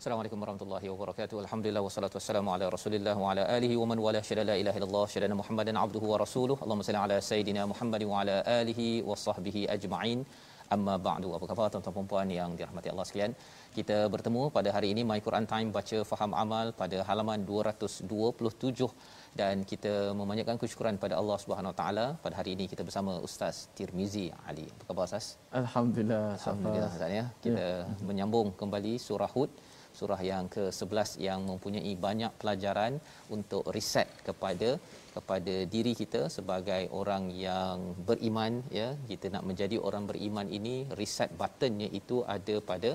Assalamualaikum warahmatullahi wabarakatuh. Alhamdulillah wassalatu wassalamu ala Rasulillah wa ala alihi wa man wala syada la ilaha illallah syada Muhammadan abduhu wa rasuluh. Allahumma salli ala sayidina Muhammad wa ala alihi wa sahbihi ajma'in. Amma ba'du. Apa khabar tuan-tuan dan puan yang dirahmati Allah sekalian? Kita bertemu pada hari ini My Quran Time baca faham amal pada halaman 227 dan kita memanjatkan kesyukuran pada Allah Subhanahu Wa Taala. Pada hari ini kita bersama Ustaz Tirmizi Ali. Apa khabar Ustaz? Alhamdulillah. Alhamdulillah Ustaz ya. Kita ya. menyambung kembali surah Hud surah yang ke-11 yang mempunyai banyak pelajaran untuk riset kepada kepada diri kita sebagai orang yang beriman ya. Kita nak menjadi orang beriman ini riset buttonnya itu ada pada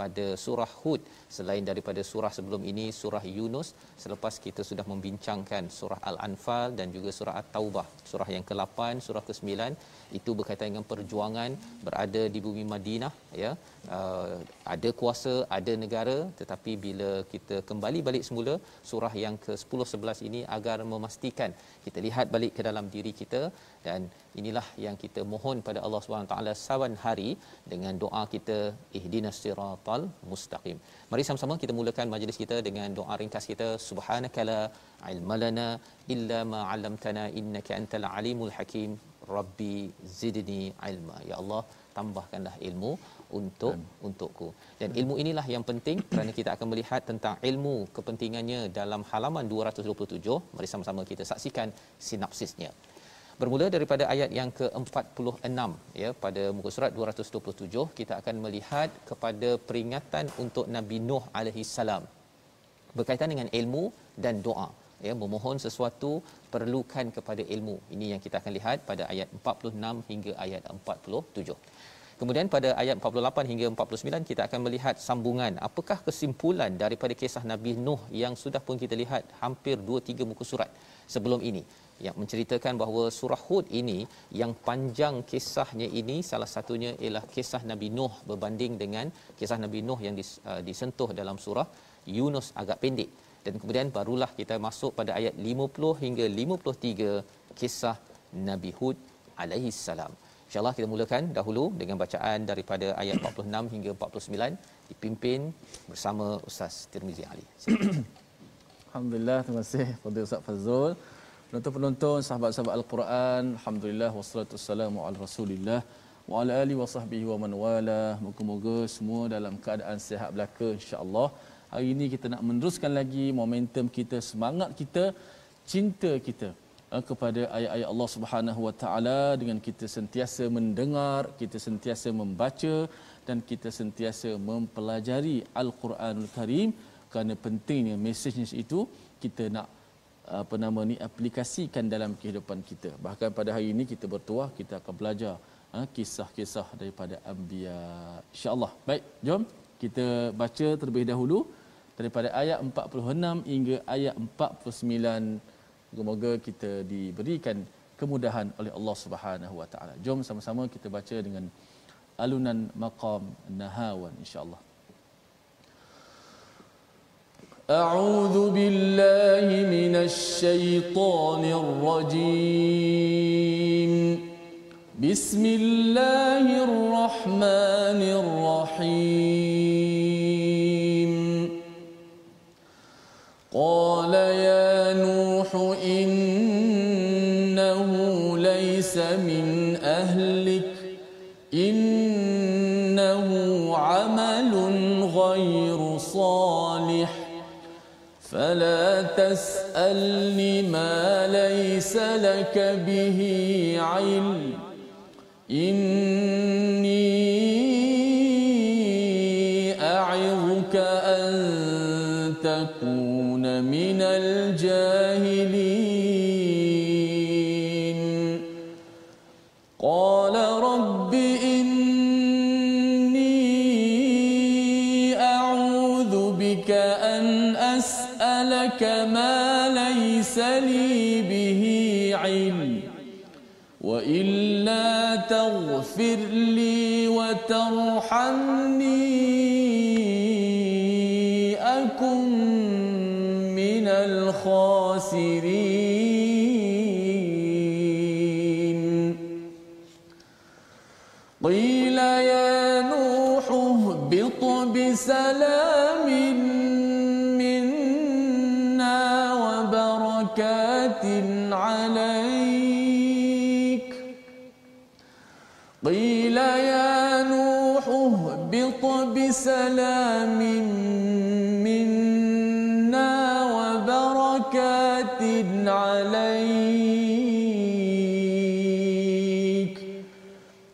pada surah Hud. Selain daripada surah sebelum ini surah Yunus selepas kita sudah membincangkan surah Al-Anfal dan juga surah At-Taubah. Surah yang ke-8 surah ke-9 itu berkaitan dengan perjuangan berada di bumi Madinah ya. Uh, ada kuasa ada negara tetapi bila kita kembali balik semula surah yang ke-10 11 ini agar memastikan kita lihat balik ke dalam diri kita dan inilah yang kita mohon pada Allah Subhanahu taala saban hari dengan doa kita ihdinas siratal mustaqim. Mari sama-sama kita mulakan majlis kita dengan doa ringkas kita subhanakala ilmalana illa ma 'allamtana innaka antal alimul hakim. Rabbi zidni ilma. Ya Allah tambahkanlah ilmu untuk hmm. untukku. Dan ilmu inilah yang penting kerana kita akan melihat tentang ilmu kepentingannya dalam halaman 227 mari sama-sama kita saksikan sinopsisnya bermula daripada ayat yang ke-46 ya pada muka surat 227 kita akan melihat kepada peringatan untuk Nabi Nuh alaihi salam. Berkaitan dengan ilmu dan doa ya memohon sesuatu perlukan kepada ilmu. Ini yang kita akan lihat pada ayat 46 hingga ayat 47 Kemudian pada ayat 48 hingga 49 kita akan melihat sambungan. Apakah kesimpulan daripada kisah Nabi Nuh yang sudah pun kita lihat hampir 2 3 muka surat sebelum ini yang menceritakan bahawa surah Hud ini yang panjang kisahnya ini salah satunya ialah kisah Nabi Nuh berbanding dengan kisah Nabi Nuh yang uh, disentuh dalam surah Yunus agak pendek dan kemudian barulah kita masuk pada ayat 50 hingga 53 kisah Nabi Hud alaihi salam. InsyaAllah kita mulakan dahulu dengan bacaan daripada ayat 46 hingga 49 dipimpin bersama Ustaz Tirmizi Ali. Alhamdulillah, terima kasih kepada Ustaz Fazrul. Penonton-penonton, sahabat-sahabat Al-Quran, Alhamdulillah, wassalatu wassalamu ala rasulillah wa ala alihi wa sahbihi wa man wala. Moga-moga semua dalam keadaan sihat belaka insya-Allah. Hari ini kita nak meneruskan lagi momentum kita, semangat kita, cinta kita uh, kepada ayat-ayat Allah Subhanahu Wa Taala dengan kita sentiasa mendengar, kita sentiasa membaca dan kita sentiasa mempelajari Al-Quranul Karim kerana pentingnya mesejnya itu kita nak apa nama ni aplikasikan dalam kehidupan kita. Bahkan pada hari ini kita bertuah kita akan belajar ha, kisah-kisah daripada anbiya. Insya-Allah. Baik, jom kita baca terlebih dahulu daripada ayat 46 hingga ayat 49. Semoga kita diberikan kemudahan oleh Allah Subhanahu Wa Taala. Jom sama-sama kita baca dengan alunan maqam nahawan insya-Allah. أعوذ بالله من الشيطان الرجيم. بسم الله الرحمن الرحيم. قال يا نوح إنه ليس من فلا تسألني ما ليس لك به علم. إني أعظك أن تكون من الجاهلين. قال أسألك ما ليس لي به علم وإلا تغفر لي وترحمني أكن من الخاسرين. بسلام منا وبركات عليك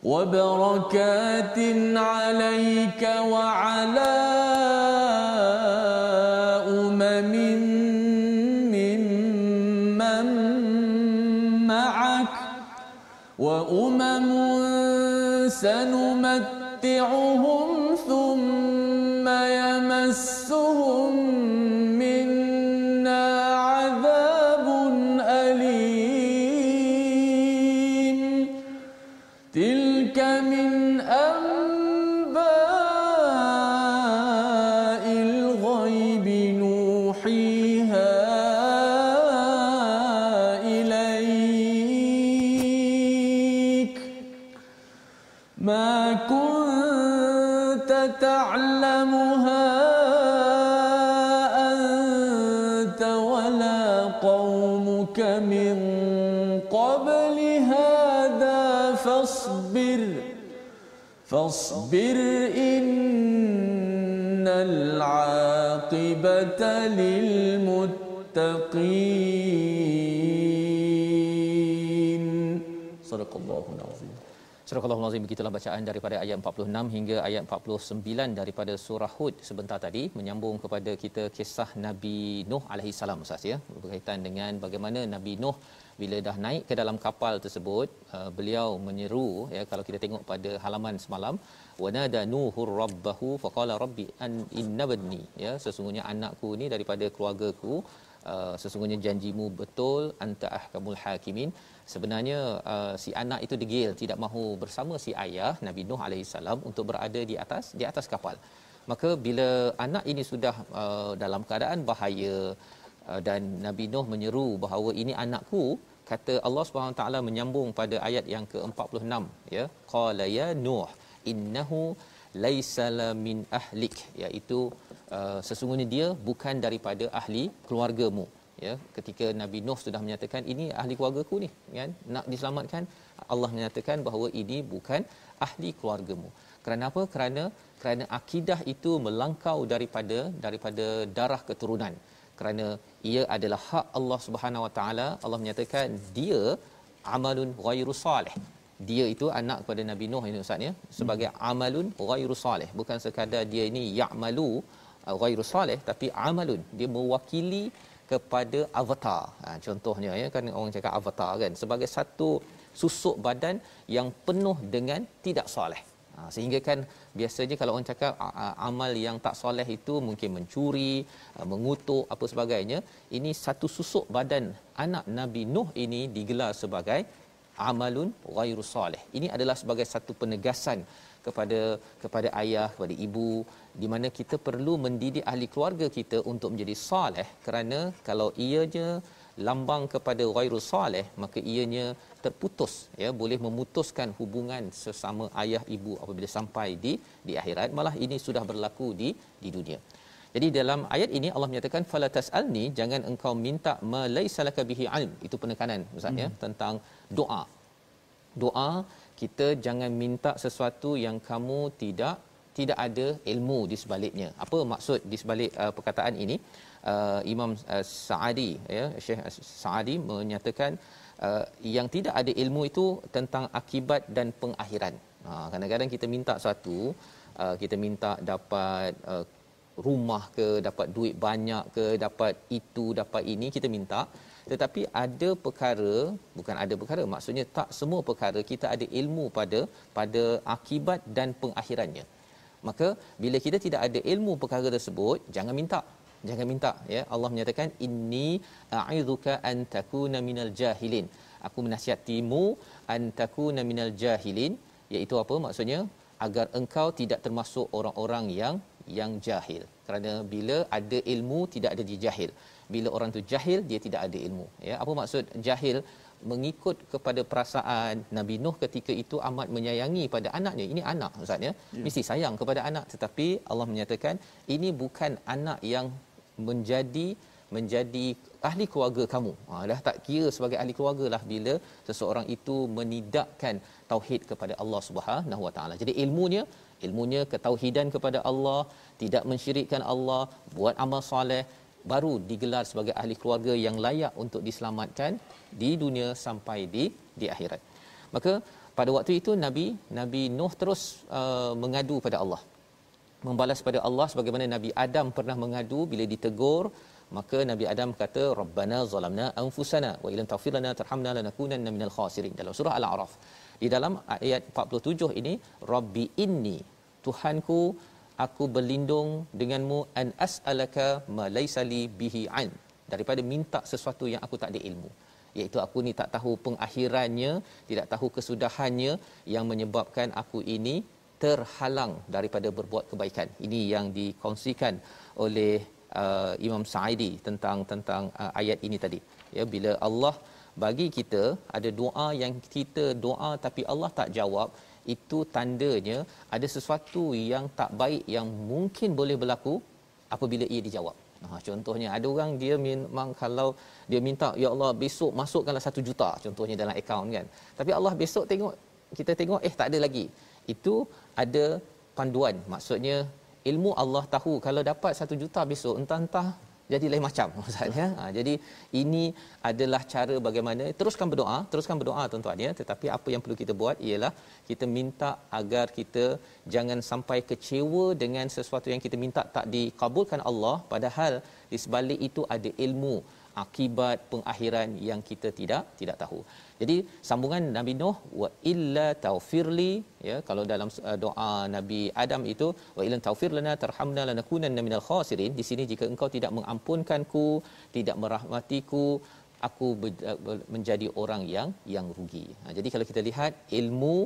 وبركات عليك وعلى أمم ممن معك وأمم سنمتعهم تلك من فاصبر إن العاقبة للمتقين صدق الله العظيم Surah Al-Azim begitulah bacaan daripada ayat 46 hingga ayat 49 daripada surah Hud sebentar tadi menyambung kepada kita kisah Nabi Nuh alaihi salam Ustaz ya berkaitan dengan bagaimana Nabi Nuh bila dah naik ke dalam kapal tersebut uh, beliau menyeru ya kalau kita tengok pada halaman semalam wanada nuhur rabbahu faqala rabbi an innabni ya sesungguhnya anakku ni daripada keluargaku uh, sesungguhnya janjimu betul anta ahkamul hakimin. Sebenarnya uh, si anak itu degil tidak mahu bersama si ayah Nabi Nuh alaihi salam untuk berada di atas di atas kapal. Maka bila anak ini sudah uh, dalam keadaan bahaya uh, dan Nabi Nuh menyeru bahawa ini anakku kata Allah Subhanahu taala menyambung pada ayat yang ke-46 ya qala ya nuh innahu laisa min ahlik iaitu uh, sesungguhnya dia bukan daripada ahli keluargamu. Ya ketika Nabi Nuh sudah menyatakan ini ahli keluargaku ni kan? Nak diselamatkan Allah menyatakan bahawa ini bukan ahli keluargamu. Kerana apa? Kerana kerana akidah itu melangkau daripada daripada darah keturunan. Kerana ia adalah hak Allah Subhanahu Wa Taala Allah menyatakan dia amalun ghairu salih dia itu anak kepada Nabi Nuh ini ustaz ya sebagai amalun ghairu salih bukan sekadar dia ini ya'malu uh, ghairu salih tapi amalun dia mewakili kepada avatar. Ha, contohnya ya kan orang cakap avatar kan sebagai satu susuk badan yang penuh dengan tidak soleh. Ha, sehingga kan biasanya kalau orang cakap amal yang tak soleh itu mungkin mencuri, mengutuk apa sebagainya, ini satu susuk badan anak Nabi Nuh ini digelar sebagai amalun ghairu soleh. Ini adalah sebagai satu penegasan kepada kepada ayah kepada ibu di mana kita perlu mendidik ahli keluarga kita untuk menjadi soleh kerana kalau ianya lambang kepada ghairu soleh maka ianya terputus ya. Boleh memutuskan hubungan sesama ayah ibu apabila sampai di di akhirat. Malah ini sudah berlaku di di dunia jadi dalam ayat ini Allah menyatakan fala tasalni jangan engkau minta ma laisalaka bihi ilm itu penekanan ustaz ya hmm. tentang doa doa kita jangan minta sesuatu yang kamu tidak tidak ada ilmu di sebaliknya. Apa maksud di sebalik uh, perkataan ini? Uh, Imam uh, Saadi ya Syekh Saadi menyatakan uh, yang tidak ada ilmu itu tentang akibat dan pengakhiran. Ha kadang-kadang kita minta satu uh, kita minta dapat uh, rumah ke dapat duit banyak ke dapat itu dapat ini kita minta. Tetapi ada perkara bukan ada perkara maksudnya tak semua perkara kita ada ilmu pada pada akibat dan pengakhirannya. Maka bila kita tidak ada ilmu perkara tersebut jangan minta. Jangan minta ya. Allah menyatakan inni a'idzuka an takuna minal jahilin. Aku menasihatmu an takuna minal jahilin. Iaitu apa maksudnya? Agar engkau tidak termasuk orang-orang yang yang jahil. Kerana bila ada ilmu tidak ada jahil. Bila orang tu jahil dia tidak ada ilmu. Ya apa maksud jahil? Mengikut kepada perasaan Nabi Nuh ketika itu amat menyayangi pada anaknya. Ini anak ustaz ya, ya. mesti sayang kepada anak. Tetapi Allah menyatakan ini bukan anak yang menjadi menjadi ahli keluarga kamu. Ha, dah tak kira sebagai ahli keluarga lah bila seseorang itu menidakkan tauhid kepada Allah Subhanahu Wa Taala. Jadi ilmunya, ilmunya ketauhidan kepada Allah, tidak mensyirikkan Allah, buat amal soleh, baru digelar sebagai ahli keluarga yang layak untuk diselamatkan di dunia sampai di di akhirat. Maka pada waktu itu Nabi Nabi Nuh terus uh, mengadu pada Allah. Membalas pada Allah sebagaimana Nabi Adam pernah mengadu bila ditegur maka Nabi Adam kata rabbana zalamna anfusana wa illam taghfir lana tarhamna lanakunanna minal khasirin dalam surah al-a'raf di dalam ayat 47 ini rabbi inni tuhanku aku berlindung denganmu an as'alaka ma laysa li bihi an daripada minta sesuatu yang aku tak ada ilmu. Iaitu aku ni tak tahu pengakhirannya tidak tahu kesudahannya yang menyebabkan aku ini terhalang daripada berbuat kebaikan. Ini yang dikongsikan oleh uh, Imam Sa'idi tentang tentang uh, ayat ini tadi. Ya bila Allah bagi kita ada doa yang kita doa tapi Allah tak jawab itu tandanya ada sesuatu yang tak baik yang mungkin boleh berlaku apabila ia dijawab. Ha, contohnya ada orang dia memang kalau dia minta ya Allah besok masukkanlah satu juta contohnya dalam akaun kan. Tapi Allah besok tengok kita tengok eh tak ada lagi. Itu ada panduan maksudnya ilmu Allah tahu kalau dapat satu juta besok entah-entah jadi lain macam maksudnya. Ha, jadi ini adalah cara bagaimana teruskan berdoa teruskan berdoa tuan-tuan ya. Tetapi apa yang perlu kita buat ialah kita minta agar kita jangan sampai kecewa dengan sesuatu yang kita minta tak dikabulkan Allah. Padahal di sebalik itu ada ilmu akibat pengakhiran yang kita tidak tidak tahu. Jadi sambungan Nabi Nuh wa illa taufirli ya kalau dalam uh, doa Nabi Adam itu wa illa taufir lana tarhamna lanakunanna minal khasirin di sini jika engkau tidak mengampunkanku tidak merahmatiku aku uh, menjadi orang yang yang rugi. Ha, jadi kalau kita lihat ilmu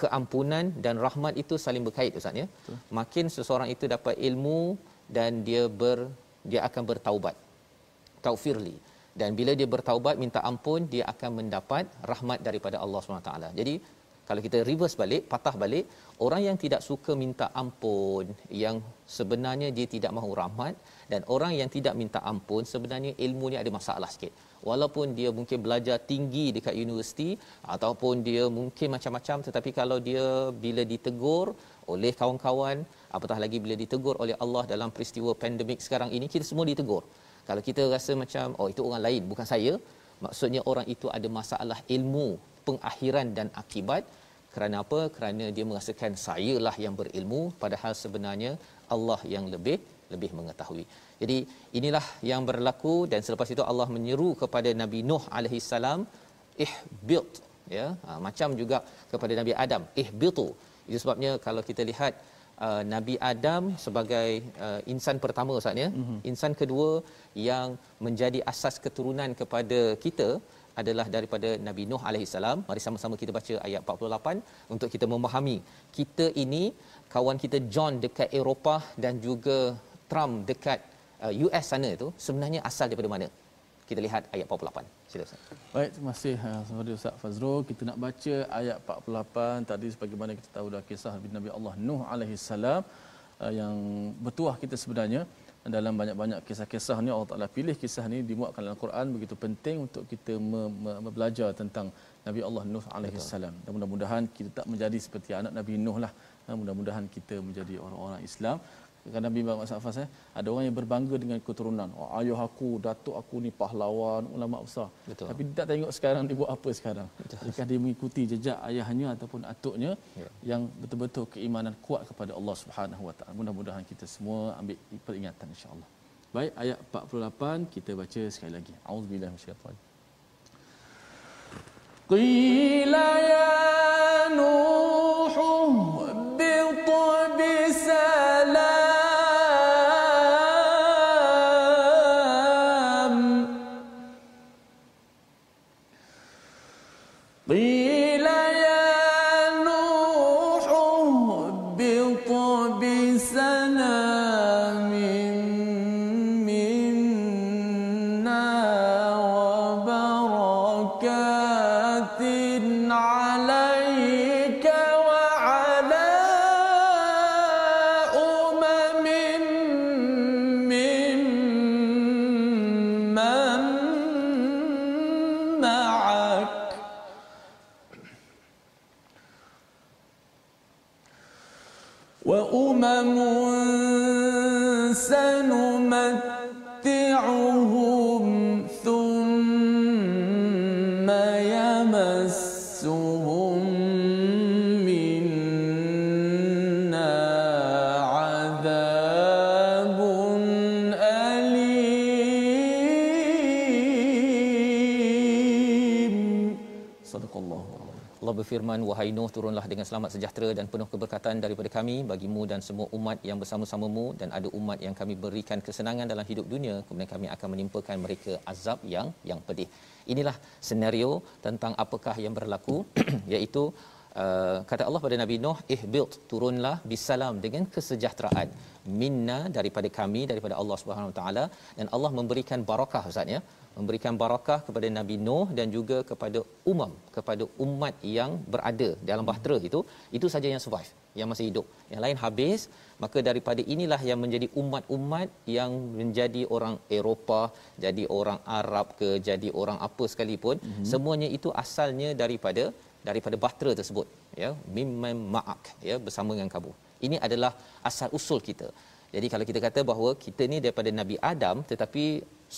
keampunan dan rahmat itu saling berkait ustaz ya. Makin seseorang itu dapat ilmu dan dia ber dia akan bertaubat taufirli dan bila dia bertaubat minta ampun dia akan mendapat rahmat daripada Allah SWT. Jadi kalau kita reverse balik, patah balik, orang yang tidak suka minta ampun, yang sebenarnya dia tidak mahu rahmat dan orang yang tidak minta ampun sebenarnya ilmunya ada masalah sikit. Walaupun dia mungkin belajar tinggi dekat universiti ataupun dia mungkin macam-macam tetapi kalau dia bila ditegur oleh kawan-kawan, apatah lagi bila ditegur oleh Allah dalam peristiwa pandemik sekarang ini kita semua ditegur. Kalau kita rasa macam oh itu orang lain bukan saya, maksudnya orang itu ada masalah ilmu pengakhiran dan akibat kerana apa? Kerana dia merasakan sayalah yang berilmu padahal sebenarnya Allah yang lebih lebih mengetahui. Jadi inilah yang berlaku dan selepas itu Allah menyeru kepada Nabi Nuh alaihi salam ihbit ya ha, macam juga kepada Nabi Adam ihbitu. Itu sebabnya kalau kita lihat uh, Nabi Adam sebagai uh, insan pertama Ustaz ya. Mm-hmm. Insan kedua yang menjadi asas keturunan kepada kita adalah daripada Nabi Nuh alaihi salam. Mari sama-sama kita baca ayat 48 untuk kita memahami kita ini kawan kita John dekat Eropah dan juga Trump dekat uh, US sana itu sebenarnya asal daripada mana? Kita lihat ayat 48. Sila Ustaz. Baik, terima kasih uh, saudara Ustaz Fazrul. Kita nak baca ayat 48 tadi sebagaimana kita tahu dah kisah Nabi Allah Nuh alaihi salam uh, yang bertuah kita sebenarnya dalam banyak-banyak kisah-kisah ni Allah Taala pilih kisah ni dimuatkan dalam Quran begitu penting untuk kita me- me- belajar tentang Nabi Allah Nuh alaihi salam. Dan mudah-mudahan kita tak menjadi seperti anak Nabi Nuh lah Ha, mudah-mudahan kita menjadi orang-orang Islam Kan Nabi Muhammad SAW eh, ada orang yang berbangga dengan keturunan. Oh, ayah aku, datuk aku ni pahlawan, ulama besar. Betul. Tapi tak tengok sekarang dia buat apa sekarang. Jika dia mengikuti jejak ayahnya ataupun atuknya ya. yang betul-betul keimanan kuat kepada Allah Subhanahu Wa Taala. Mudah-mudahan kita semua ambil peringatan insya-Allah. Baik, ayat 48 kita baca sekali lagi. Auzubillahi minasyaitanir Qila ya Nuh berfirman wahai Nuh turunlah dengan selamat sejahtera dan penuh keberkatan daripada kami bagimu dan semua umat yang bersama-samamu dan ada umat yang kami berikan kesenangan dalam hidup dunia kemudian kami akan menimpakan mereka azab yang yang pedih. Inilah senario tentang apakah yang berlaku iaitu Uh, kata Allah pada Nabi Nuh ihbilt turunlah bisalam dengan kesejahteraan. Minna daripada kami daripada Allah Subhanahu Wa taala. Dan Allah memberikan barakah ustaz ya. Memberikan barakah kepada Nabi Nuh dan juga kepada umam kepada umat yang berada dalam bahtera itu. Itu saja yang survive yang masih hidup. Yang lain habis maka daripada inilah yang menjadi umat-umat yang menjadi orang Eropah jadi orang Arab ke jadi orang apa sekalipun mm-hmm. semuanya itu asalnya daripada daripada bahtera tersebut ya mimman ma'ak ya bersama dengan kamu ini adalah asal usul kita. Jadi kalau kita kata bahawa kita ni daripada Nabi Adam tetapi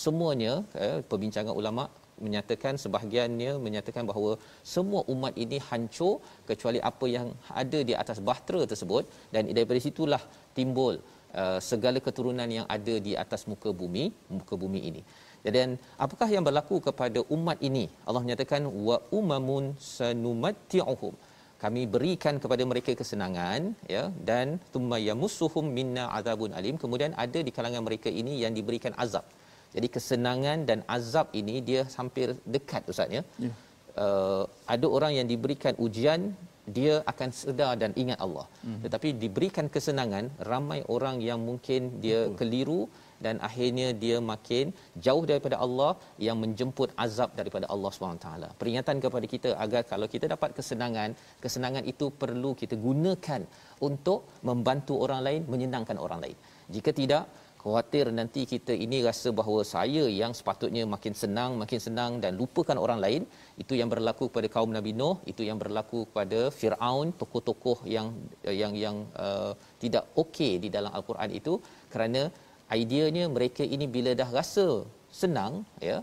semuanya eh, perbincangan ulama menyatakan sebahagiannya menyatakan bahawa semua umat ini hancur kecuali apa yang ada di atas bahtera tersebut. Dan daripada situlah timbul uh, segala keturunan yang ada di atas muka bumi muka bumi ini. Dan apakah yang berlaku kepada umat ini? Allah menyatakan wa umamun sanumatti'uhum kami berikan kepada mereka kesenangan ya dan thumma yamussuhum minna azabun alim kemudian ada di kalangan mereka ini yang diberikan azab jadi kesenangan dan azab ini dia hampir dekat ustaz ya yeah. uh, ada orang yang diberikan ujian dia akan sedar dan ingat Allah mm-hmm. tetapi diberikan kesenangan ramai orang yang mungkin dia Betul. keliru dan akhirnya dia makin jauh daripada Allah yang menjemput azab daripada Allah SWT. Peringatan kepada kita agar kalau kita dapat kesenangan, kesenangan itu perlu kita gunakan untuk membantu orang lain, menyenangkan orang lain. Jika tidak, khawatir nanti kita ini rasa bahawa saya yang sepatutnya makin senang, makin senang dan lupakan orang lain. Itu yang berlaku kepada kaum Nabi Nuh, itu yang berlaku kepada Firaun, tokoh-tokoh yang yang yang uh, tidak okey di dalam al-Quran itu kerana ideanya mereka ini bila dah rasa senang ya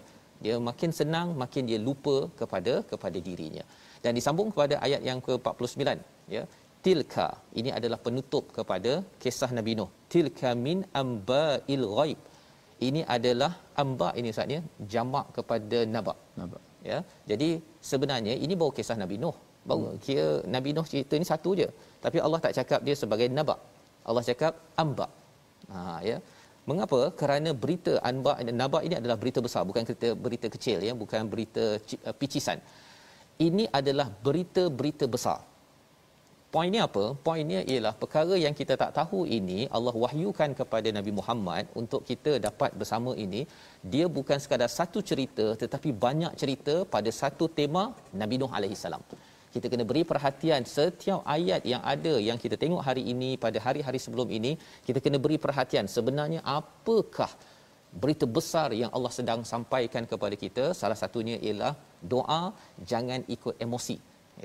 dia makin senang makin dia lupa kepada kepada dirinya. Dan disambung kepada ayat yang ke-49 ya. Tilka ini adalah penutup kepada kisah Nabi Nuh. Tilka min amba'il ghaib. Ini adalah amba ini saatnya jamak kepada naba. Naba. Ya jadi sebenarnya ini baru kisah Nabi Nuh. Baru hmm. kira Nabi Nuh cerita ni satu je. Tapi Allah tak cakap dia sebagai naba. Allah cakap amba ha ya Mengapa? Kerana berita anba naba ini adalah berita besar bukan kita berita kecil ya bukan berita uh, picisan. Ini adalah berita-berita besar. Poinnya apa? Poinnya ialah perkara yang kita tak tahu ini Allah wahyukan kepada Nabi Muhammad untuk kita dapat bersama ini dia bukan sekadar satu cerita tetapi banyak cerita pada satu tema Nabi Nuh alaihi salam kita kena beri perhatian setiap ayat yang ada yang kita tengok hari ini pada hari-hari sebelum ini kita kena beri perhatian sebenarnya apakah berita besar yang Allah sedang sampaikan kepada kita. Salah satunya ialah doa jangan ikut emosi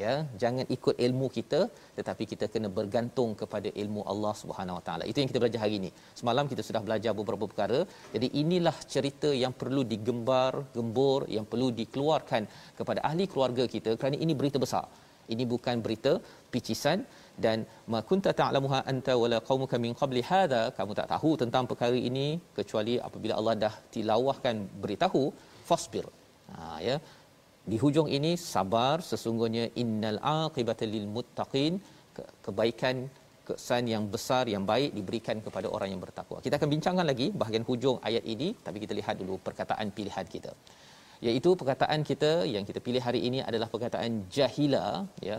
ya jangan ikut ilmu kita tetapi kita kena bergantung kepada ilmu Allah Subhanahu Wa Taala. Itu yang kita belajar hari ini. Semalam kita sudah belajar beberapa perkara. Jadi inilah cerita yang perlu digembar gembur yang perlu dikeluarkan kepada ahli keluarga kita kerana ini berita besar. Ini bukan berita picisan dan ma kunta ta'lamuha anta wala qaumuka min qabli hadha. Kamu tak tahu tentang perkara ini kecuali apabila Allah dah tilawahkan beritahu fasbir. Ha ya di hujung ini sabar sesungguhnya innal aqibata lil muttaqin kebaikan kesan yang besar yang baik diberikan kepada orang yang bertakwa. Kita akan bincangkan lagi bahagian hujung ayat ini tapi kita lihat dulu perkataan pilihan kita. Iaitu perkataan kita yang kita pilih hari ini adalah perkataan jahila ya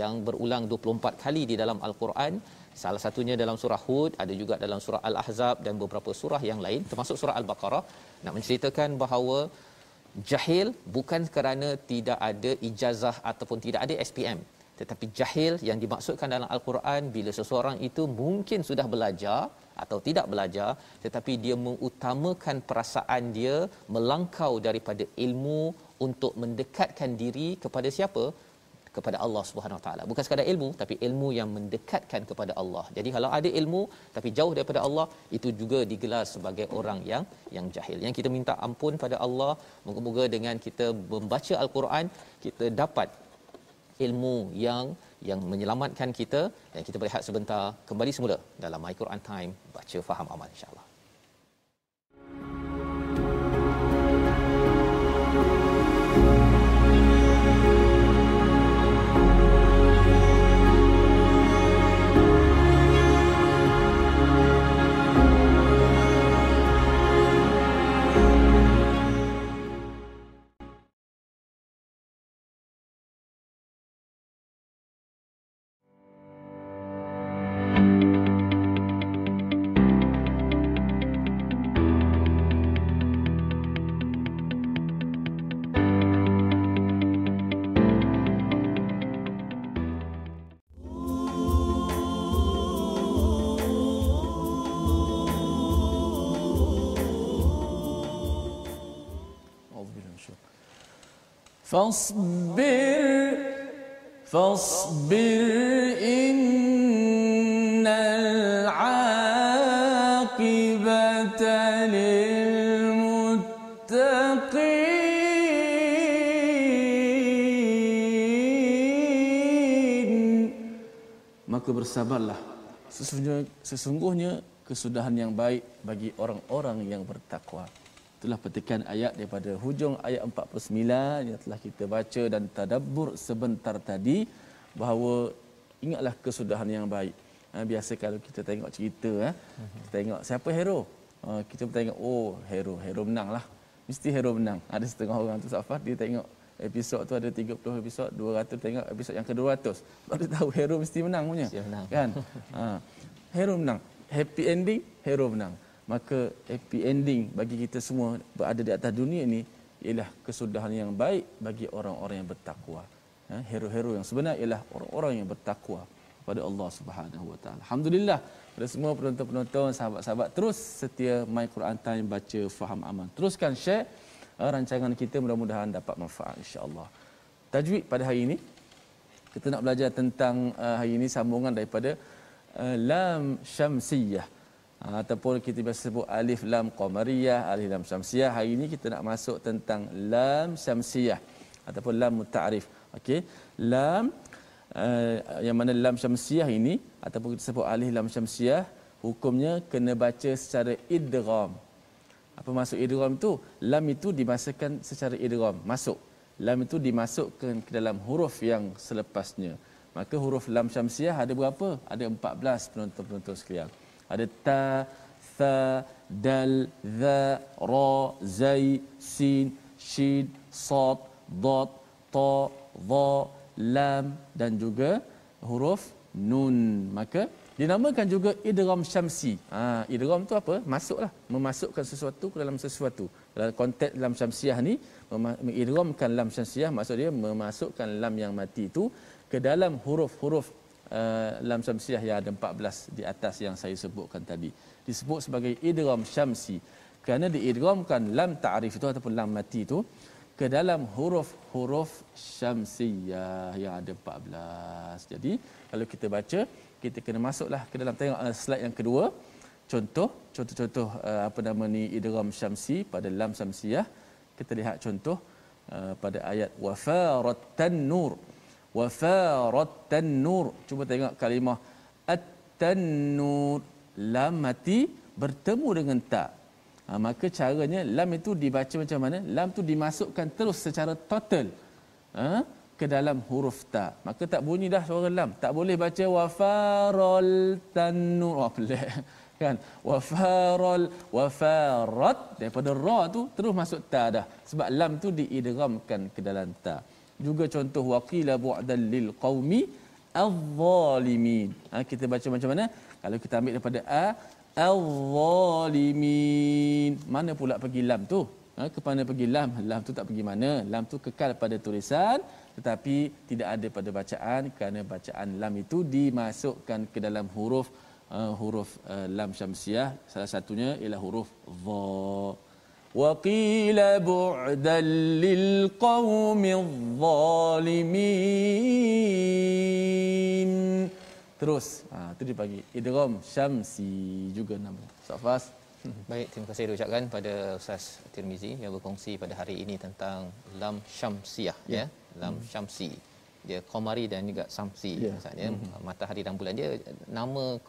yang berulang 24 kali di dalam al-Quran. Salah satunya dalam surah Hud, ada juga dalam surah Al-Ahzab dan beberapa surah yang lain termasuk surah Al-Baqarah nak menceritakan bahawa jahil bukan kerana tidak ada ijazah ataupun tidak ada SPM tetapi jahil yang dimaksudkan dalam al-Quran bila seseorang itu mungkin sudah belajar atau tidak belajar tetapi dia mengutamakan perasaan dia melangkau daripada ilmu untuk mendekatkan diri kepada siapa kepada Allah Subhanahu Wa Taala. Bukan sekadar ilmu tapi ilmu yang mendekatkan kepada Allah. Jadi kalau ada ilmu tapi jauh daripada Allah itu juga digelar sebagai orang yang yang jahil. Yang kita minta ampun pada Allah, moga-moga dengan kita membaca al-Quran kita dapat ilmu yang yang menyelamatkan kita dan kita berehat sebentar kembali semula dalam My Quran Time baca faham amal insya-Allah. فاصبر فاصبر إن العاقبة للمتقين maka bersabarlah sesungguhnya sesungguhnya kesudahan yang baik bagi orang-orang yang bertakwa itulah petikan ayat daripada hujung ayat 49 yang telah kita baca dan tadabbur sebentar tadi bahawa ingatlah kesudahan yang baik. Ha, biasa kalau kita tengok cerita ha, kita tengok siapa hero. Ha, kita tengok oh hero, hero menang lah. Mesti hero menang. Ada setengah orang tu Safar dia tengok episod tu ada 30 episod, 200 tengok episod yang ke-200. Baru tahu hero mesti menang punya. Menang. Kan? Ha, hero menang. Happy ending, hero menang maka happy ending bagi kita semua berada di atas dunia ini ialah kesudahan yang baik bagi orang-orang yang bertakwa. Ha, hero-hero yang sebenar ialah orang-orang yang bertakwa kepada Allah Subhanahu Wa Taala. Alhamdulillah kepada semua penonton-penonton, sahabat-sahabat terus setia My Quran Time baca faham aman. Teruskan share uh, rancangan kita mudah-mudahan dapat manfaat insya-Allah. Tajwid pada hari ini kita nak belajar tentang uh, hari ini sambungan daripada uh, lam syamsiyah ataupun kita biasa sebut alif lam qamariyah alif lam syamsiyah. Hari ini kita nak masuk tentang lam syamsiyah ataupun lam muta'arif okey. Lam uh, yang mana lam syamsiyah ini ataupun kita sebut alif lam syamsiyah hukumnya kena baca secara idgham. Apa maksud idgham tu? Lam itu dimasukkan secara idgham masuk. Lam itu dimasukkan ke dalam huruf yang selepasnya. Maka huruf lam syamsiyah ada berapa? Ada 14 penonton-penonton sekalian ada ta tha dal za ra zai sin shin sad dad ta dha lam dan juga huruf nun. Maka dinamakan juga idgham syamsi. Ha idgham tu apa? Masuklah. Memasukkan sesuatu ke dalam sesuatu. Dalam konteks lam syamsiah ni mengidghamkan lam syamsiah maksud dia memasukkan lam yang mati itu ke dalam huruf-huruf uh, lam syamsiah yang ada 14 di atas yang saya sebutkan tadi disebut sebagai idgham syamsi kerana diidghamkan lam ta'rif itu ataupun lam mati itu ke dalam huruf-huruf syamsiyah yang ada 14. Jadi kalau kita baca kita kena masuklah ke dalam tengok uh, slide yang kedua. Contoh contoh-contoh uh, apa nama ni idgham syamsi pada lam syamsiyah. Kita lihat contoh pada ayat wafaratan nur. Wafaratan nur. Cuba tengok kalimah at-tanur lam mati bertemu dengan tak. Ha, maka caranya lam itu dibaca macam mana? Lam tu dimasukkan terus secara total ha, ke dalam huruf ta. Maka tak bunyi dah suara lam. Tak boleh baca wafarol tanur. Oh, pelik. Kan? Wafarol wafarat daripada ra tu terus masuk ta dah. Sebab lam tu diidghamkan ke dalam ta. Juga contoh waqila bu'dan lil qaumi al-zalimin. Ha, kita baca macam mana? Kalau kita ambil daripada a al-zalimin. Mana pula pergi lam tu? Ha, kepada pergi lam, lam tu tak pergi mana? Lam tu kekal pada tulisan tetapi tidak ada pada bacaan kerana bacaan lam itu dimasukkan ke dalam huruf uh, huruf uh, lam syamsiah salah satunya ialah huruf dha bu'dan lil qaumil zalimin terus ha tu dia bagi idgham syamsi juga nama safas Baik, terima kasih diucapkan pada Ustaz Tirmizi yang berkongsi pada hari ini tentang lam syamsiah ya, ya. lam hmm. syamsi. Dia qamari dan juga samsi ya. maksudnya hmm. matahari dan bulan dia nama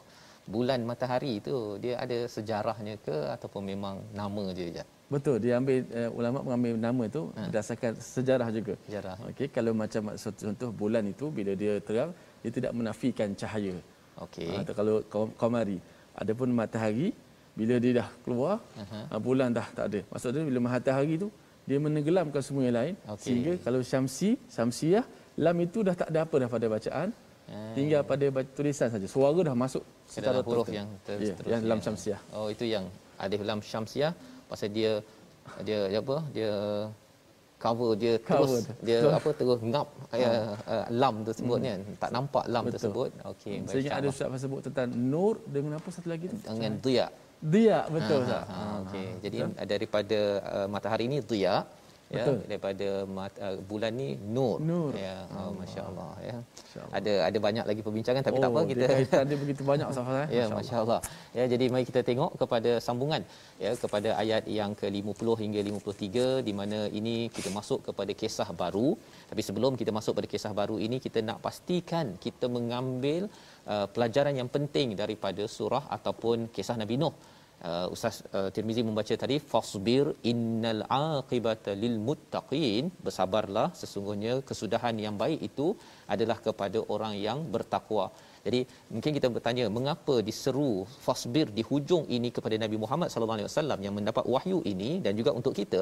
bulan matahari itu dia ada sejarahnya ke ataupun memang nama je je. Betul, dia ambil uh, ulama mengambil nama itu ha. berdasarkan sejarah juga. Sejarah. Okey, kalau macam contoh bulan itu bila dia terang dia tidak menafikan cahaya. Okey. Uh, atau kalau qamari adapun matahari bila dia dah keluar uh-huh. bulan dah tak ada maksudnya bila matahari tu dia menenggelamkan semua yang lain okay. sehingga kalau syamsi samsiah lam itu dah tak ada apa dah pada bacaan uh. tinggal pada tulisan saja suara dah masuk secara huruf yang terus yeah, yang lam syamsiah oh itu yang ada lam syamsiah pasal dia dia, dia apa? Dia cover dia cover terus dia, dia apa terus ngap ha. uh, lam tersebut hmm. kan tak nampak lam Betul. tersebut. Okey baik saya ada ustaz sebut tentang nur dengan apa satu lagi tu? Dengan dia dia betul ha, ha, ha, okey jadi betul. daripada uh, matahari ini ya betul. daripada mat, uh, bulan ni nur, nur. ya oh, masya-Allah ya. Masya ada ada banyak lagi perbincangan tapi oh, tak apa kita ada begitu banyak sahaja eh? ya masya-Allah. ya jadi mari kita tengok kepada sambungan ya kepada ayat yang ke-50 hingga 53 di mana ini kita masuk kepada kisah baru. Tapi sebelum kita masuk pada kisah baru ini kita nak pastikan kita mengambil uh, pelajaran yang penting daripada surah ataupun kisah Nabi Nuh uh, Ustaz uh, Tirmizi membaca tadi fasbir innal aqibata lil muttaqin bersabarlah sesungguhnya kesudahan yang baik itu adalah kepada orang yang bertakwa jadi mungkin kita bertanya mengapa diseru fasbir di hujung ini kepada Nabi Muhammad sallallahu alaihi wasallam yang mendapat wahyu ini dan juga untuk kita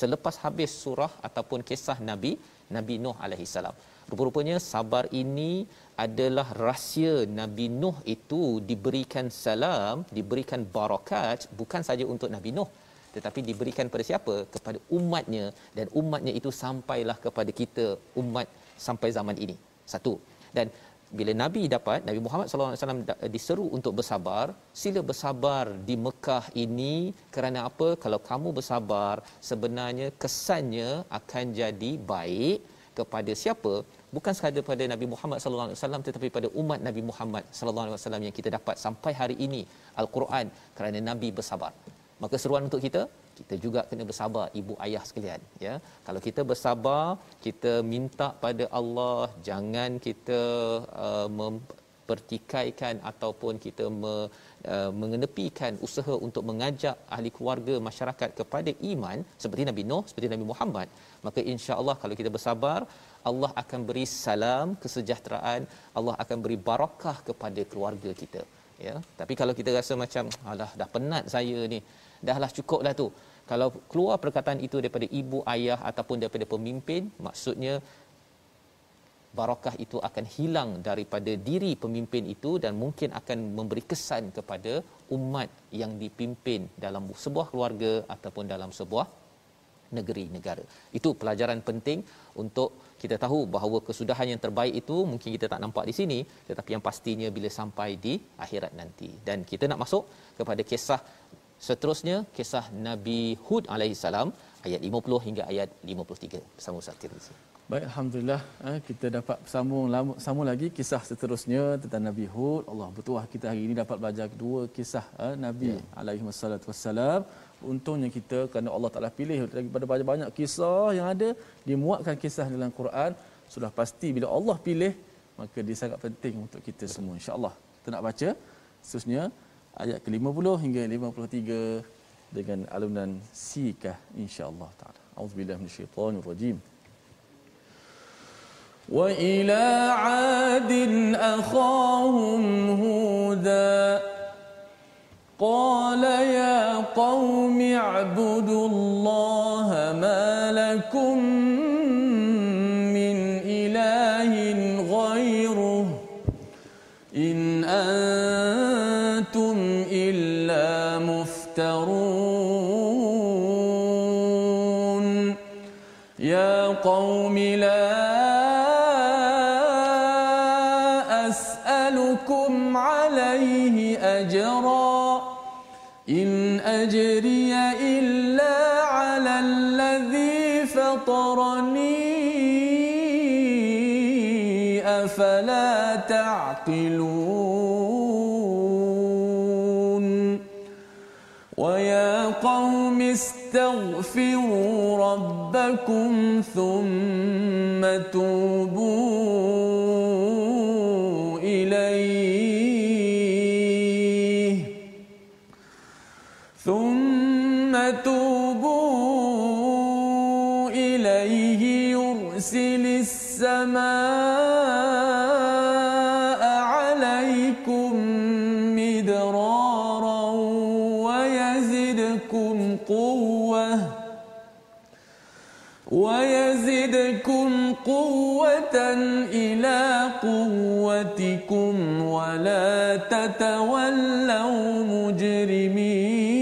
selepas habis surah ataupun kisah Nabi Nabi Nuh alaihi salam. Rupa-rupanya sabar ini adalah rahsia Nabi Nuh itu diberikan salam, diberikan barakat bukan saja untuk Nabi Nuh tetapi diberikan pada siapa? Kepada umatnya dan umatnya itu sampailah kepada kita umat sampai zaman ini. Satu. Dan bila Nabi dapat Nabi Muhammad wasallam diseru untuk bersabar, sila bersabar di Mekah ini kerana apa? Kalau kamu bersabar, sebenarnya kesannya akan jadi baik kepada siapa? Bukan sekadar pada Nabi Muhammad sallallahu alaihi wasallam tetapi pada umat Nabi Muhammad sallallahu alaihi wasallam yang kita dapat sampai hari ini al-Quran kerana nabi bersabar. Maka seruan untuk kita kita juga kena bersabar ibu ayah sekalian ya. Kalau kita bersabar, kita minta pada Allah jangan kita uh, mempertikaikan ataupun kita me, uh, mengenepikan usaha untuk mengajak ahli keluarga masyarakat kepada iman seperti Nabi Nuh, seperti Nabi Muhammad, maka insya-Allah kalau kita bersabar Allah akan beri salam kesejahteraan Allah akan beri barakah kepada keluarga kita ya. Tapi kalau kita rasa macam alah dah penat saya ni dahlah cukuplah tu. Kalau keluar perkataan itu daripada ibu ayah ataupun daripada pemimpin maksudnya barakah itu akan hilang daripada diri pemimpin itu dan mungkin akan memberi kesan kepada umat yang dipimpin dalam sebuah keluarga ataupun dalam sebuah negeri negara. Itu pelajaran penting untuk kita tahu bahawa kesudahan yang terbaik itu mungkin kita tak nampak di sini tetapi yang pastinya bila sampai di akhirat nanti. Dan kita nak masuk kepada kisah seterusnya kisah Nabi Hud alaihi salam ayat 50 hingga ayat 53 bersama Ustaz Tirmizi. Baik, alhamdulillah eh, kita dapat sambung sambung lagi kisah seterusnya tentang Nabi Hud. Allah bertuah kita hari ini dapat belajar dua kisah eh, Nabi ya. alaihi wassalam. Untungnya kita kerana Allah Taala pilih daripada banyak-banyak kisah yang ada dimuatkan kisah dalam Quran sudah pasti bila Allah pilih maka dia sangat penting untuk kita semua insya-Allah. Kita nak baca seterusnya ayat ke-50 hingga 53 dengan alunan sikah insya-Allah taala. Auzubillahi minasyaitonirrajim. وإلى عاد أخاهم هودا قال يا قوم اعبدوا الله ما لكم قوم تعقلون ويا قوم استغفروا ربكم ثم توبوا إلى قوتكم ولا تتولوا مجرمين.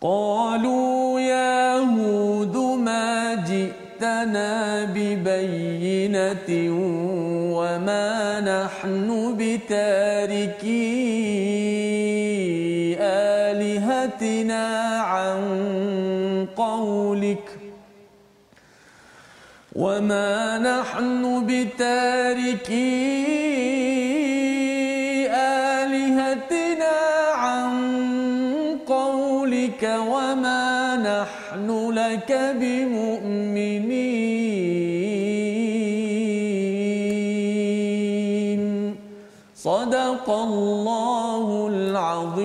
قالوا يا هود ما جئتنا ببينة وما نحن بتاركين. وما نحن بتاركي آلهتنا عن قولك وما نحن لك بمؤمنين. صدق الله العظيم.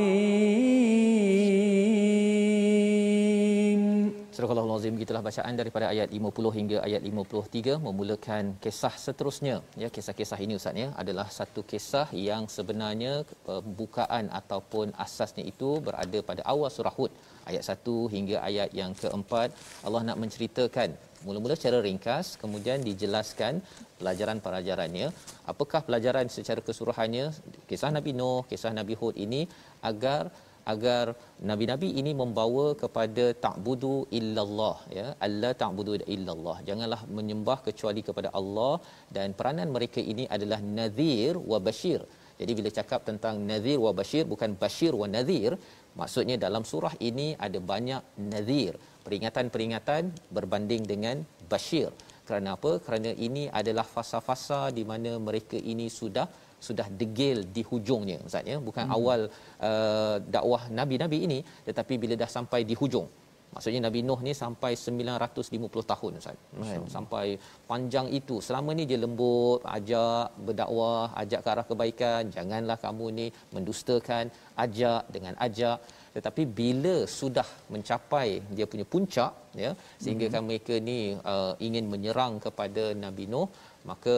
Azim gitulah bacaan daripada ayat 50 hingga ayat 53 memulakan kisah seterusnya. Ya kisah-kisah ini ustaz ya adalah satu kisah yang sebenarnya pembukaan ataupun asasnya itu berada pada awal surah Hud ayat 1 hingga ayat yang keempat. Allah nak menceritakan mula-mula secara ringkas kemudian dijelaskan pelajaran-pelajarannya. Apakah pelajaran secara keseluruhannya? Kisah Nabi Nuh kisah Nabi Hud ini agar agar nabi-nabi ini membawa kepada ta'budu illallah ya. Alla ta'budu illallah. Janganlah menyembah kecuali kepada Allah. Dan peranan mereka ini adalah nadhir wa bashir. Jadi bila cakap tentang nadhir wa bashir bukan bashir wa nadhir. Maksudnya dalam surah ini ada banyak nadhir. Peringatan-peringatan berbanding dengan bashir. Kerana apa? Kerana ini adalah fasa-fasa di mana mereka ini sudah sudah degil di hujungnya ustaz ya. Bukan hmm. awal uh, dakwah nabi-nabi ini tetapi bila dah sampai di hujung. Maksudnya nabi nuh ni sampai 950 tahun ustaz. Kan? sampai panjang itu. Selama ni dia lembut ajak berdakwah ajak ke arah kebaikan. Janganlah kamu ni mendustakan ajak dengan ajak. Tetapi bila sudah mencapai dia punya puncak ya sehingga hmm. mereka ni uh, ingin menyerang kepada nabi nuh maka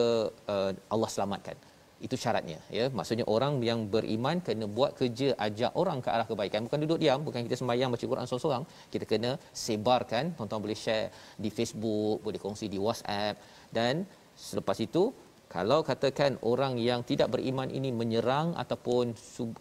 uh, Allah selamatkan itu syaratnya ya. Maksudnya orang yang beriman kena buat kerja ajak orang ke arah kebaikan. Bukan duduk diam bukan kita sembahyang baca Quran seorang-seorang. Kita kena sebarkan. Tuan-tuan boleh share di Facebook boleh kongsi di WhatsApp. Dan selepas itu kalau katakan orang yang tidak beriman ini menyerang ataupun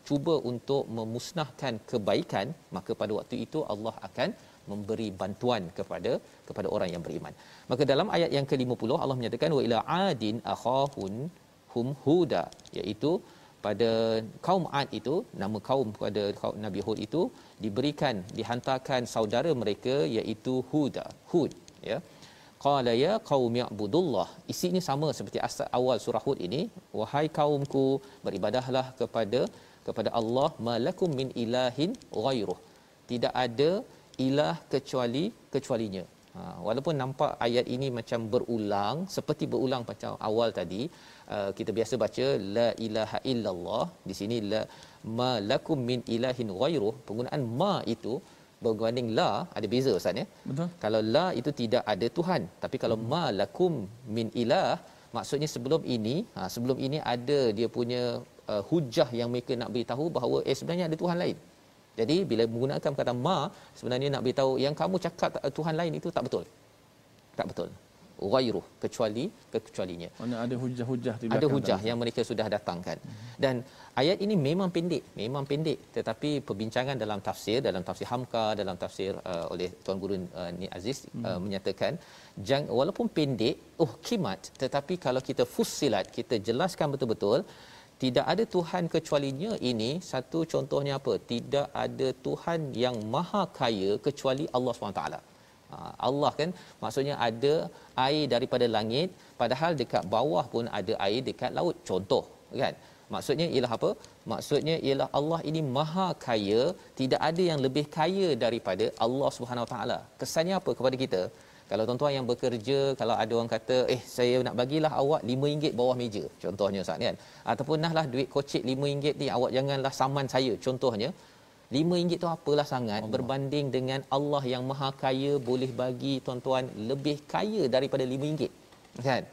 cuba untuk memusnahkan kebaikan maka pada waktu itu Allah akan memberi bantuan kepada kepada orang yang beriman. Maka dalam ayat yang ke-50 Allah menyatakan wa ila adin akhahun hum huda iaitu pada kaum Ad itu nama kaum pada Nabi Hud itu diberikan dihantarkan saudara mereka iaitu Huda Hud ya. Qala ya qaumi ibudullah isinya sama seperti asal awal surah Hud ini wahai kaumku beribadahlah kepada kepada Allah malakum min ilahin ghairuh. Tidak ada ilah kecuali kecualinya ha, walaupun nampak ayat ini macam berulang seperti berulang macam awal tadi uh, kita biasa baca la ilaha illallah di sini la malakum min ilahin ghairuh. Penggunaan ma itu berbanding la ada beza ustaz ya? Betul. Kalau la itu tidak ada tuhan tapi kalau hmm. ma lakum min ilah maksudnya sebelum ini ha, sebelum ini ada dia punya uh, hujah yang mereka nak beritahu bahawa eh sebenarnya ada tuhan lain jadi bila menggunakan kata ma sebenarnya nak beritahu yang kamu cakap tuhan lain itu tak betul tak betul ghairuh kecuali kecualinya. Mana ada hujah-hujah di Ada hujah tadi. yang mereka sudah datangkan. Dan ayat ini memang pendek, memang pendek tetapi perbincangan dalam tafsir dalam tafsir Hamka dalam tafsir uh, oleh tuan guru uh, Ni Aziz uh, hmm. uh, menyatakan jang walaupun pendek oh kimat tetapi kalau kita fussilat kita jelaskan betul-betul tidak ada tuhan kecualinya ini satu contohnya apa? Tidak ada tuhan yang maha kaya kecuali Allah SWT. Ha, Allah kan maksudnya ada air daripada langit padahal dekat bawah pun ada air dekat laut. Contoh kan? Maksudnya ialah apa? Maksudnya ialah Allah ini maha kaya tidak ada yang lebih kaya daripada Allah Subhanahu taala. Kesannya apa kepada kita kalau tuan-tuan yang bekerja kalau ada orang kata eh saya nak bagilah awak RM5 bawah meja contohnya Ustaz kan? Ataupun nahlah duit kocek RM5 ni awak janganlah saman saya contohnya RM5 tu apalah sangat Allah. berbanding dengan Allah yang maha kaya boleh bagi tuan-tuan lebih kaya daripada RM5 kan?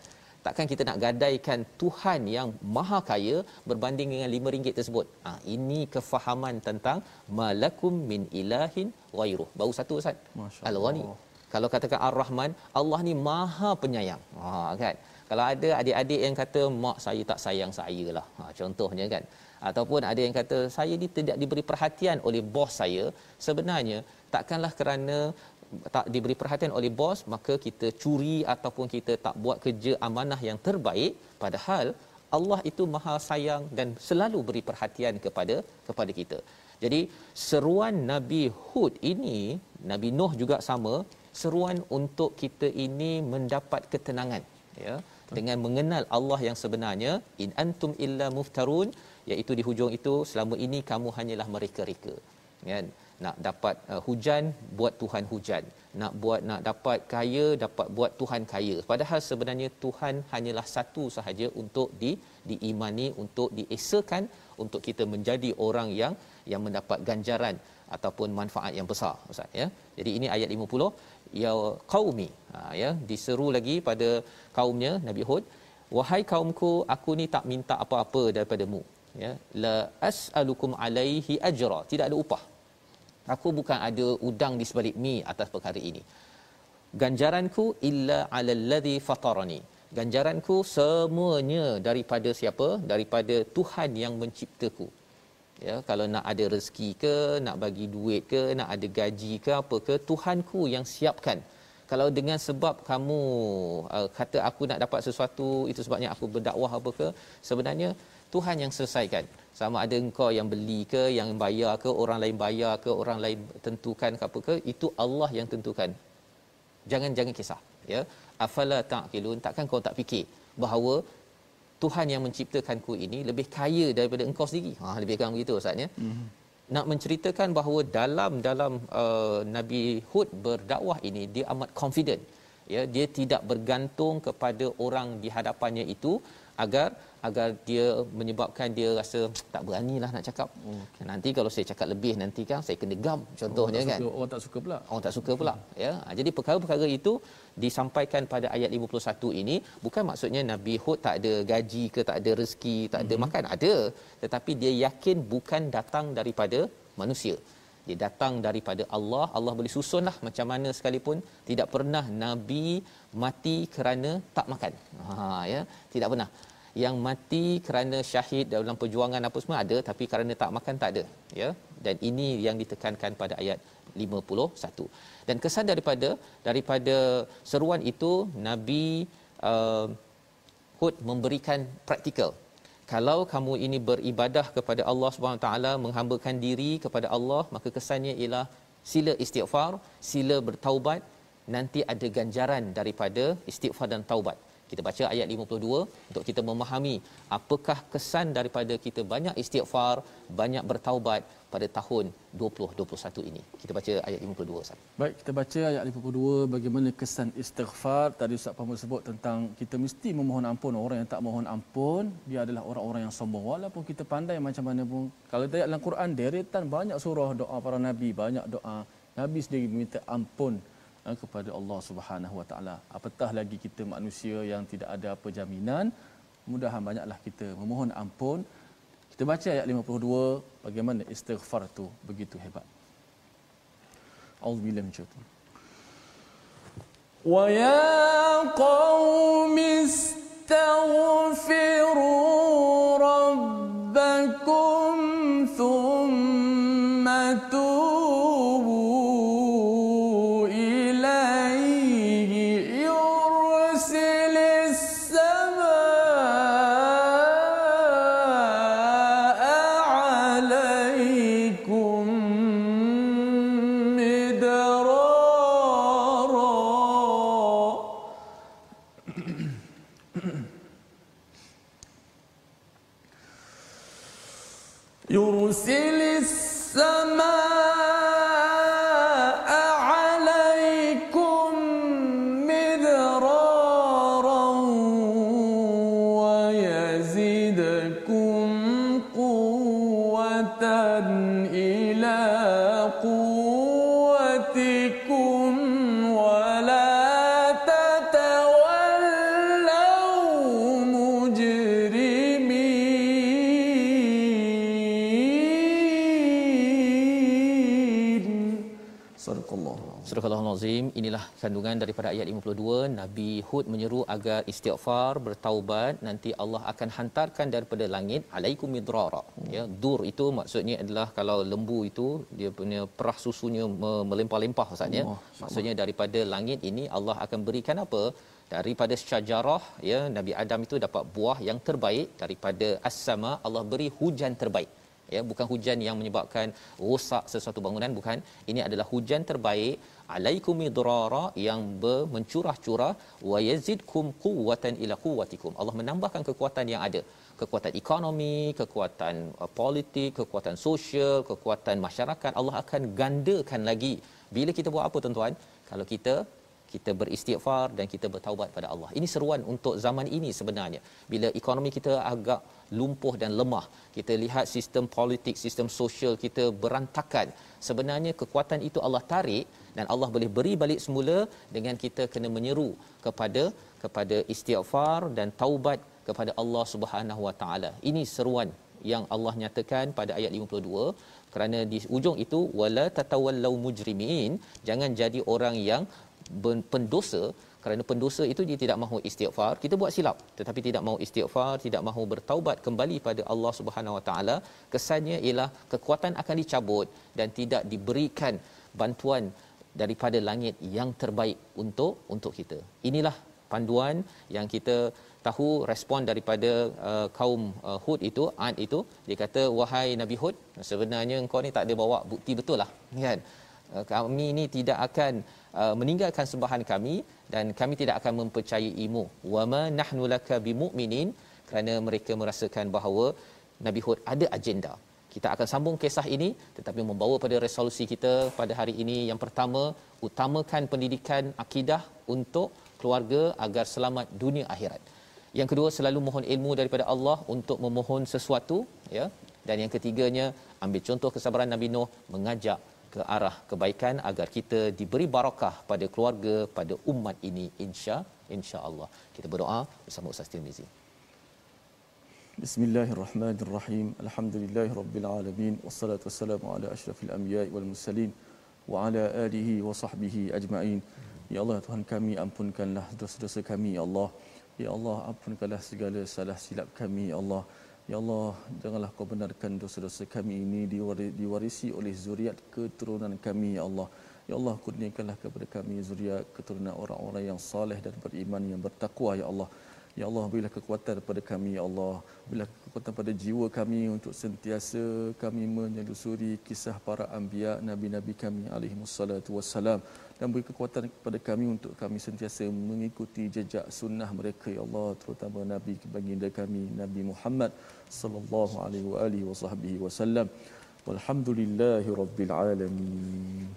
Takkan kita nak gadaikan Tuhan yang maha kaya berbanding dengan RM5 tersebut? Ha, ini kefahaman tentang malakum min ilahin ghairuh. Baru satu ustaz. Al-ghani kalau katakan ar-rahman Allah ni maha penyayang. Ha kan? Kalau ada adik-adik yang kata mak saya tak sayang saya lah. Ha, contohnya kan? Ataupun ada yang kata saya ni tidak diberi perhatian oleh bos saya. Sebenarnya takkanlah kerana tak diberi perhatian oleh bos maka kita curi ataupun kita tak buat kerja amanah yang terbaik. Padahal Allah itu maha sayang dan selalu beri perhatian kepada kepada kita. Jadi seruan Nabi Hud ini Nabi Nuh juga sama seruan untuk kita ini mendapat ketenangan ya dengan mengenal Allah yang sebenarnya in antum illa muftarun iaitu di hujung itu selama ini kamu hanyalah mereka-reka kan nak dapat uh, hujan buat Tuhan hujan. Nak buat nak dapat kaya dapat buat Tuhan kaya. Padahal sebenarnya Tuhan hanyalah satu sahaja untuk di diimani untuk diesakan untuk kita menjadi orang yang yang mendapat ganjaran ataupun manfaat yang besar ustaz ya. Jadi ini ayat 50 ya qaumi. Ha, ya diseru lagi pada kaumnya Nabi Hud. Wahai kaumku aku ni tak minta apa-apa daripadamu. Ya la as'alukum alaihi ajra. Tidak ada upah. Aku bukan ada udang di sebalik mi atas perkara ini. Ganjaranku illa alal ladzi fatarani. Ganjaranku semuanya daripada siapa? Daripada Tuhan yang menciptaku ya kalau nak ada rezeki ke nak bagi duit ke nak ada gaji ke apa ke Tuhanku yang siapkan. Kalau dengan sebab kamu uh, kata aku nak dapat sesuatu itu sebabnya aku berdakwah apa ke sebenarnya Tuhan yang selesaikan. Sama ada engkau yang beli ke yang bayar ke orang lain bayar ke orang lain tentukan ke apa ke itu Allah yang tentukan. Jangan jangan kisah ya. Afala taqilun takkan kau tak fikir bahawa Tuhan yang menciptakanku ini lebih kaya daripada engkau sendiri ha lebih kurang begitu ustaz ya mm-hmm. nak menceritakan bahawa dalam dalam uh, Nabi Hud berdakwah ini dia amat confident ya dia tidak bergantung kepada orang di hadapannya itu agar agar dia menyebabkan dia rasa tak beranilah nak cakap. Hmm. Nanti kalau saya cakap lebih nanti kan saya kena gam contohnya orang kan. Suka, orang tak suka pula. Orang tak suka pula hmm. ya. Ha, jadi perkara-perkara itu disampaikan pada ayat 51 ini bukan maksudnya Nabi Hud tak ada gaji ke tak ada rezeki, tak ada hmm. makan, ada. Tetapi dia yakin bukan datang daripada manusia. Dia datang daripada Allah. Allah boleh susunlah macam mana sekalipun tidak pernah nabi mati kerana tak makan. Ha ya, tidak pernah yang mati kerana syahid dalam perjuangan apa semua ada tapi kerana tak makan tak ada ya dan ini yang ditekankan pada ayat 51 dan kesan daripada daripada seruan itu nabi uh, Hud memberikan praktikal. Kalau kamu ini beribadah kepada Allah Subhanahu taala menghambakan diri kepada Allah maka kesannya ialah sila istighfar sila bertaubat nanti ada ganjaran daripada istighfar dan taubat kita baca ayat 52 untuk kita memahami apakah kesan daripada kita banyak istighfar banyak bertaubat pada tahun 2021 ini. Kita baca ayat 52 Ustaz. Baik, kita baca ayat 52 bagaimana kesan istighfar. Tadi Ustaz Pahmud sebut tentang kita mesti memohon ampun. Orang yang tak mohon ampun, dia adalah orang-orang yang sombong. Walaupun kita pandai macam mana pun. Kalau kita dalam Quran, deretan banyak surah doa para Nabi. Banyak doa. Nabi sendiri meminta ampun kepada Allah Subhanahu Wa Taala. Apatah lagi kita manusia yang tidak ada apa jaminan. Mudahan banyaklah kita memohon ampun kita baca ayat 52 bagaimana istighfar tu begitu hebat. Auzubillahi. Wa ya qaumi istaghfiru rabbakum kandungan daripada ayat 52 Nabi Hud menyeru agar istighfar bertaubat nanti Allah akan hantarkan daripada langit alaikum midrara. Ya dur itu maksudnya adalah kalau lembu itu dia punya perah susunya melimpah-limpah maksudnya oh, maksudnya daripada langit ini Allah akan berikan apa? Daripada syajarah ya Nabi Adam itu dapat buah yang terbaik. Daripada as-sama Allah beri hujan terbaik. Ya bukan hujan yang menyebabkan rosak sesuatu bangunan bukan. Ini adalah hujan terbaik alaikum idrara yang mencurah-curah wa yazidkum quwwatan ila quwwatikum. Allah menambahkan kekuatan yang ada. Kekuatan ekonomi kekuatan uh, politik kekuatan sosial kekuatan masyarakat Allah akan gandakan lagi. Bila kita buat apa tuan-tuan? Kalau kita kita beristighfar dan kita bertaubat pada Allah. Ini seruan untuk zaman ini sebenarnya. Bila ekonomi kita agak lumpuh dan lemah, kita lihat sistem politik, sistem sosial kita berantakan. Sebenarnya kekuatan itu Allah tarik dan Allah boleh beri balik semula dengan kita kena menyeru kepada kepada istighfar dan taubat kepada Allah Subhanahu Wa Taala. Ini seruan yang Allah nyatakan pada ayat 52 kerana di ujung itu wala tatawallau mujrimin jangan jadi orang yang pendosa kerana pendosa itu dia tidak mahu istighfar kita buat silap. Tetapi tidak mahu istighfar tidak mahu bertaubat kembali pada Allah Subhanahu Wa Taala kesannya ialah kekuatan akan dicabut dan tidak diberikan bantuan daripada langit yang terbaik untuk untuk kita. Inilah panduan yang kita tahu respon daripada uh, kaum uh, Hud itu Ad itu. Dia kata wahai Nabi Hud sebenarnya engkau ni tak ada bawa bukti betul lah kan kami ni tidak akan uh, meninggalkan sembahan kami dan kami tidak akan mempercayaimu. Wama nahnu laka bimumin kerana mereka merasakan bahawa Nabi Hud ada agenda. Kita akan sambung kisah ini tetapi membawa pada resolusi kita pada hari ini. Yang pertama utamakan pendidikan akidah untuk keluarga agar selamat dunia akhirat. Yang kedua selalu mohon ilmu daripada Allah untuk memohon sesuatu ya. Dan yang ketiganya ambil contoh kesabaran Nabi Nuh mengajak ke arah kebaikan agar kita diberi barakah pada keluarga pada umat ini insya insya-Allah. Kita berdoa bersama Ustaz Tirmizi. Bismillahirrahmanirrahim. Alhamdulillahirabbil alamin wassalatu wassalamu ala asyrafil anbiya'i wal mursalin wa ala alihi wa sahbihi ajma'in. Ya Allah Tuhan kami ampunkanlah dosa-dosa kami ya Allah. Ya Allah ampunkanlah segala salah silap kami ya Allah. Ya Allah, janganlah kau benarkan dosa-dosa kami ini diwarisi oleh zuriat keturunan kami, Ya Allah. Ya Allah, kurniakanlah kepada kami zuriat keturunan orang-orang yang saleh dan beriman yang bertakwa, Ya Allah. Ya Allah berilah kekuatan kepada kami ya Allah berilah kekuatan pada jiwa kami untuk sentiasa kami menyusuri kisah para anbiya nabi-nabi kami alaihi wassalatu wassalam dan beri kekuatan kepada kami untuk kami sentiasa mengikuti jejak sunnah mereka ya Allah terutama nabi baginda kami Nabi Muhammad sallallahu alaihi wa alihi wasallam walhamdulillahi rabbil alamin.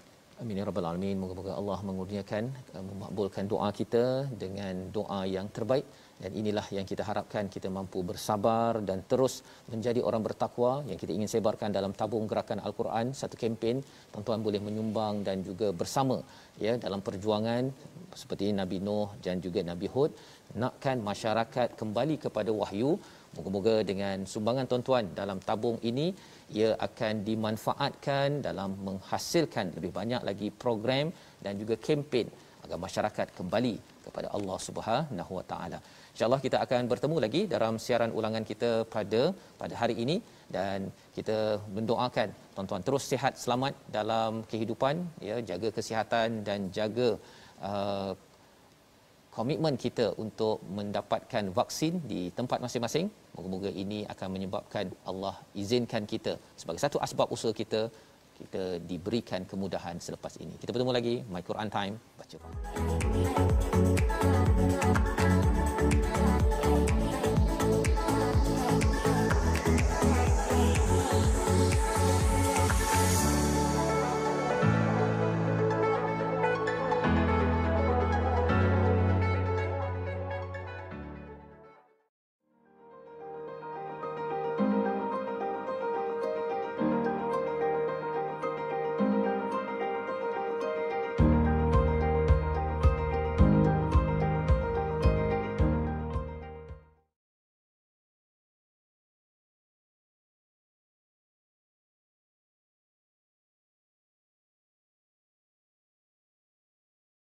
Amin ya rabbal alamin. Moga-moga Allah mengurniakan uh, memakbulkan doa kita dengan doa yang terbaik dan inilah yang kita harapkan kita mampu bersabar dan terus menjadi orang bertakwa yang kita ingin sebarkan dalam tabung gerakan al-Quran satu kempen. Tuan-tuan boleh menyumbang dan juga bersama ya dalam perjuangan seperti Nabi Nuh dan juga Nabi Hud. Nakkan masyarakat kembali kepada wahyu. Moga-moga dengan sumbangan tuan-tuan dalam tabung ini ia akan dimanfaatkan dalam menghasilkan lebih banyak lagi program dan juga kempen agar masyarakat kembali kepada Allah Subhanahu Wa Taala. Insya-Allah kita akan bertemu lagi dalam siaran ulangan kita pada pada hari ini dan kita mendoakan tuan-tuan terus sihat selamat dalam kehidupan ya jaga kesihatan dan jaga uh, komitmen kita untuk mendapatkan vaksin di tempat masing-masing. Moga-moga ini akan menyebabkan Allah izinkan kita sebagai satu asbab usaha kita kita diberikan kemudahan selepas ini. Kita bertemu lagi My Quran Time baca.